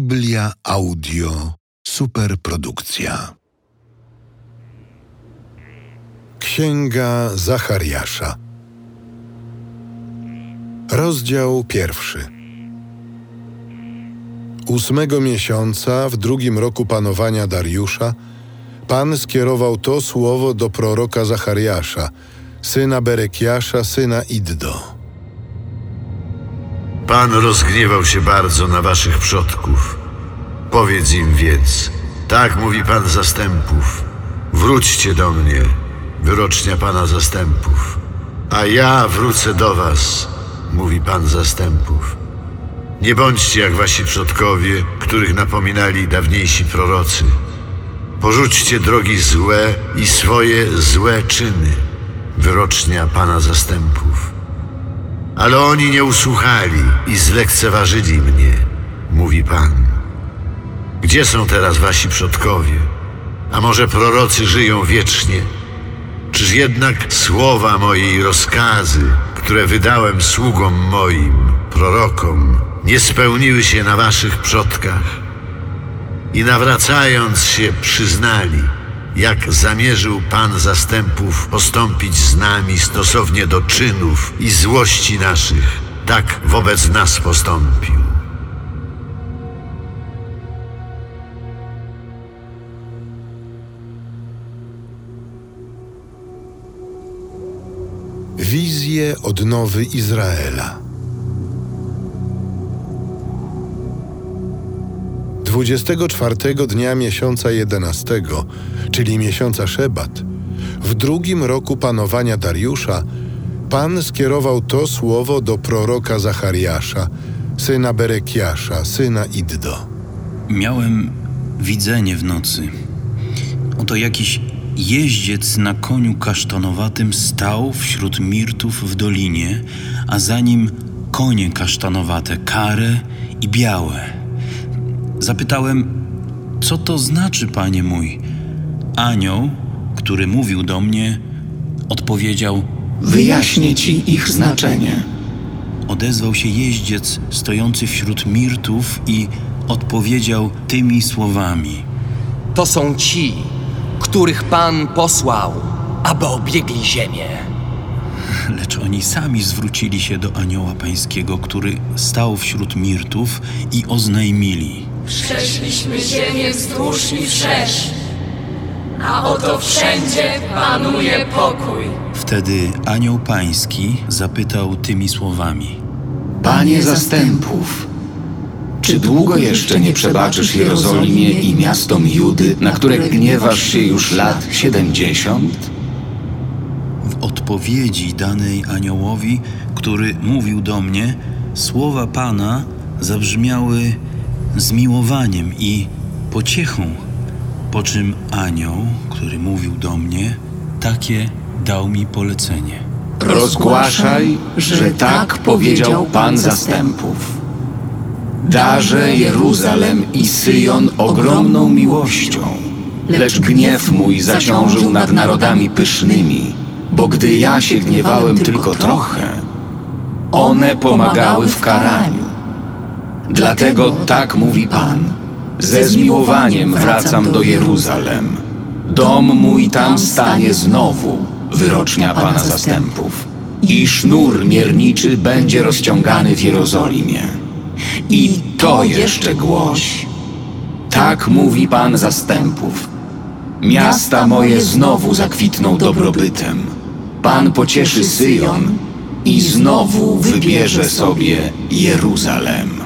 Biblia Audio Superprodukcja. Księga Zachariasza. Rozdział pierwszy. Ósmego miesiąca w drugim roku panowania Dariusza Pan skierował to słowo do proroka Zachariasza, syna Berekiasza, syna Iddo. Pan rozgniewał się bardzo na waszych przodków. Powiedz im więc, tak mówi Pan zastępów. Wróćcie do mnie, wyrocznia Pana zastępów. A ja wrócę do was, mówi Pan zastępów. Nie bądźcie jak wasi przodkowie, których napominali dawniejsi prorocy. Porzućcie drogi złe i swoje złe czyny, wyrocznia Pana zastępów. Ale oni nie usłuchali i zlekceważyli mnie, mówi Pan. Gdzie są teraz wasi przodkowie? A może prorocy żyją wiecznie? Czyż jednak słowa moje i rozkazy, które wydałem sługom moim, prorokom, nie spełniły się na waszych przodkach? I nawracając się przyznali, jak zamierzył Pan zastępów postąpić z nami stosownie do czynów i złości naszych, tak wobec nas postąpił. Wizje odnowy Izraela. 24 dnia miesiąca 11, czyli miesiąca Szebat, w drugim roku panowania Dariusza, Pan skierował to słowo do proroka Zachariasza, syna Berekiasza, syna Iddo. Miałem widzenie w nocy. Oto jakiś jeździec na koniu kasztanowatym stał wśród mirtów w dolinie, a za nim konie kasztanowate, kare i białe. Zapytałem, co to znaczy, panie mój? Anioł, który mówił do mnie, odpowiedział: Wyjaśnię ci ich znaczenie. Odezwał się jeździec stojący wśród mirtów i odpowiedział tymi słowami: To są ci, których Pan posłał, aby obiegli ziemię. Lecz oni sami zwrócili się do anioła pańskiego, który stał wśród mirtów i oznajmili: Przeszliśmy ziemię wzdłuż i wszerz, a oto wszędzie panuje pokój. Wtedy anioł pański zapytał tymi słowami: Panie zastępów, czy długo jeszcze nie przebaczysz Jerozolimie i miastom Judy, na które gniewasz się już lat siedemdziesiąt? W odpowiedzi danej aniołowi, który mówił do mnie, słowa Pana zabrzmiały zmiłowaniem i pociechą. Po czym anioł, który mówił do mnie, takie dał mi polecenie. Rozgłaszaj, że tak powiedział Pan zastępów. Darzę Jeruzalem i Syjon ogromną miłością, lecz gniew mój zaciążył nad narodami pysznymi, bo gdy ja się gniewałem tylko trochę, one pomagały w karaniu. Dlatego tak mówi Pan. Ze zmiłowaniem wracam do Jeruzalem. Dom mój tam stanie znowu, wyrocznia Pana zastępów. I sznur mierniczy będzie rozciągany w Jerozolimie. I to jeszcze głoś. Tak mówi Pan zastępów. Miasta moje znowu zakwitną dobrobytem. Pan pocieszy Syjon i znowu wybierze sobie Jeruzalem.